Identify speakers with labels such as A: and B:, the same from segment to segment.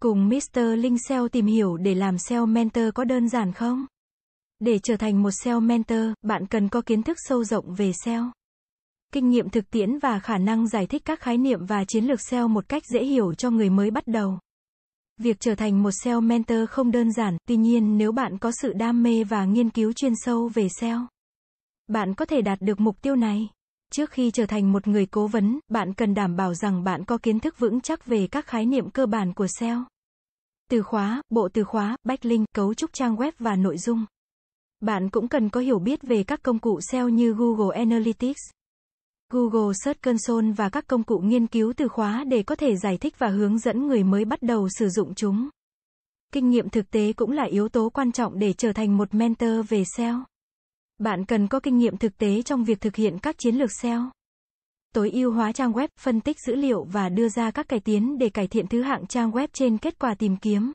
A: Cùng Mr. Linh SEO tìm hiểu để làm SEO mentor có đơn giản không? Để trở thành một SEO mentor, bạn cần có kiến thức sâu rộng về SEO. Kinh nghiệm thực tiễn và khả năng giải thích các khái niệm và chiến lược SEO một cách dễ hiểu cho người mới bắt đầu. Việc trở thành một SEO mentor không đơn giản, tuy nhiên nếu bạn có sự đam mê và nghiên cứu chuyên sâu về SEO, bạn có thể đạt được mục tiêu này. Trước khi trở thành một người cố vấn, bạn cần đảm bảo rằng bạn có kiến thức vững chắc về các khái niệm cơ bản của SEO. Từ khóa, bộ từ khóa, backlink, cấu trúc trang web và nội dung. Bạn cũng cần có hiểu biết về các công cụ SEO như Google Analytics, Google Search Console và các công cụ nghiên cứu từ khóa để có thể giải thích và hướng dẫn người mới bắt đầu sử dụng chúng. Kinh nghiệm thực tế cũng là yếu tố quan trọng để trở thành một mentor về SEO. Bạn cần có kinh nghiệm thực tế trong việc thực hiện các chiến lược SEO. Tối ưu hóa trang web, phân tích dữ liệu và đưa ra các cải tiến để cải thiện thứ hạng trang web trên kết quả tìm kiếm.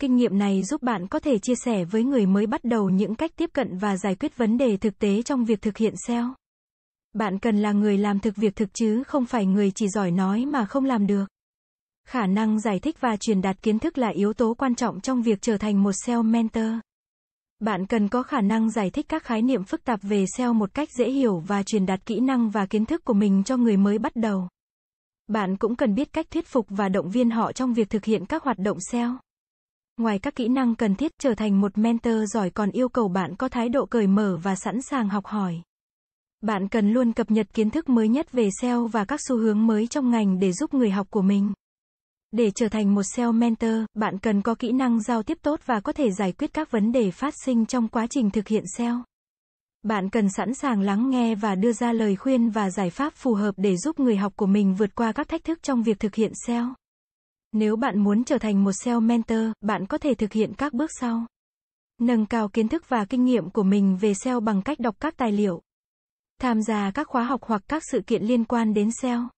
A: Kinh nghiệm này giúp bạn có thể chia sẻ với người mới bắt đầu những cách tiếp cận và giải quyết vấn đề thực tế trong việc thực hiện SEO. Bạn cần là người làm thực việc thực chứ không phải người chỉ giỏi nói mà không làm được. Khả năng giải thích và truyền đạt kiến thức là yếu tố quan trọng trong việc trở thành một SEO mentor. Bạn cần có khả năng giải thích các khái niệm phức tạp về SEO một cách dễ hiểu và truyền đạt kỹ năng và kiến thức của mình cho người mới bắt đầu. Bạn cũng cần biết cách thuyết phục và động viên họ trong việc thực hiện các hoạt động SEO. Ngoài các kỹ năng cần thiết, trở thành một mentor giỏi còn yêu cầu bạn có thái độ cởi mở và sẵn sàng học hỏi. Bạn cần luôn cập nhật kiến thức mới nhất về SEO và các xu hướng mới trong ngành để giúp người học của mình. Để trở thành một SEO mentor, bạn cần có kỹ năng giao tiếp tốt và có thể giải quyết các vấn đề phát sinh trong quá trình thực hiện SEO. Bạn cần sẵn sàng lắng nghe và đưa ra lời khuyên và giải pháp phù hợp để giúp người học của mình vượt qua các thách thức trong việc thực hiện SEO. Nếu bạn muốn trở thành một SEO mentor, bạn có thể thực hiện các bước sau. Nâng cao kiến thức và kinh nghiệm của mình về SEO bằng cách đọc các tài liệu, tham gia các khóa học hoặc các sự kiện liên quan đến SEO.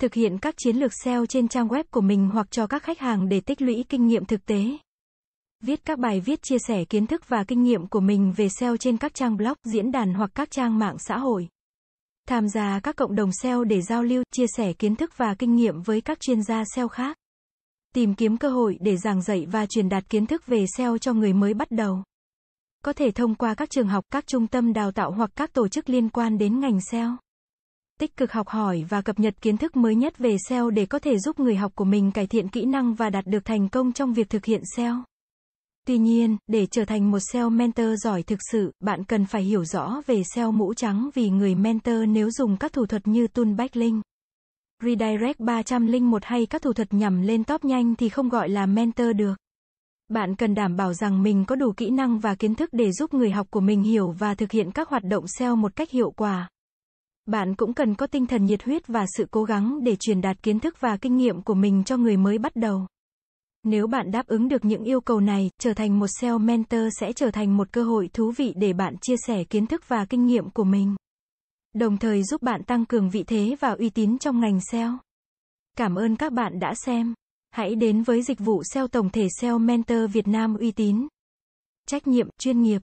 A: Thực hiện các chiến lược SEO trên trang web của mình hoặc cho các khách hàng để tích lũy kinh nghiệm thực tế. Viết các bài viết chia sẻ kiến thức và kinh nghiệm của mình về SEO trên các trang blog, diễn đàn hoặc các trang mạng xã hội. Tham gia các cộng đồng SEO để giao lưu, chia sẻ kiến thức và kinh nghiệm với các chuyên gia SEO khác. Tìm kiếm cơ hội để giảng dạy và truyền đạt kiến thức về SEO cho người mới bắt đầu. Có thể thông qua các trường học, các trung tâm đào tạo hoặc các tổ chức liên quan đến ngành SEO. Tích cực học hỏi và cập nhật kiến thức mới nhất về SEO để có thể giúp người học của mình cải thiện kỹ năng và đạt được thành công trong việc thực hiện SEO. Tuy nhiên, để trở thành một SEO mentor giỏi thực sự, bạn cần phải hiểu rõ về SEO mũ trắng vì người mentor nếu dùng các thủ thuật như tool backlink, redirect 301 hay các thủ thuật nhằm lên top nhanh thì không gọi là mentor được. Bạn cần đảm bảo rằng mình có đủ kỹ năng và kiến thức để giúp người học của mình hiểu và thực hiện các hoạt động SEO một cách hiệu quả. Bạn cũng cần có tinh thần nhiệt huyết và sự cố gắng để truyền đạt kiến thức và kinh nghiệm của mình cho người mới bắt đầu. Nếu bạn đáp ứng được những yêu cầu này, trở thành một SEO mentor sẽ trở thành một cơ hội thú vị để bạn chia sẻ kiến thức và kinh nghiệm của mình. Đồng thời giúp bạn tăng cường vị thế và uy tín trong ngành SEO. Cảm ơn các bạn đã xem. Hãy đến với dịch vụ SEO tổng thể SEO Mentor Việt Nam uy tín. Trách nhiệm, chuyên nghiệp.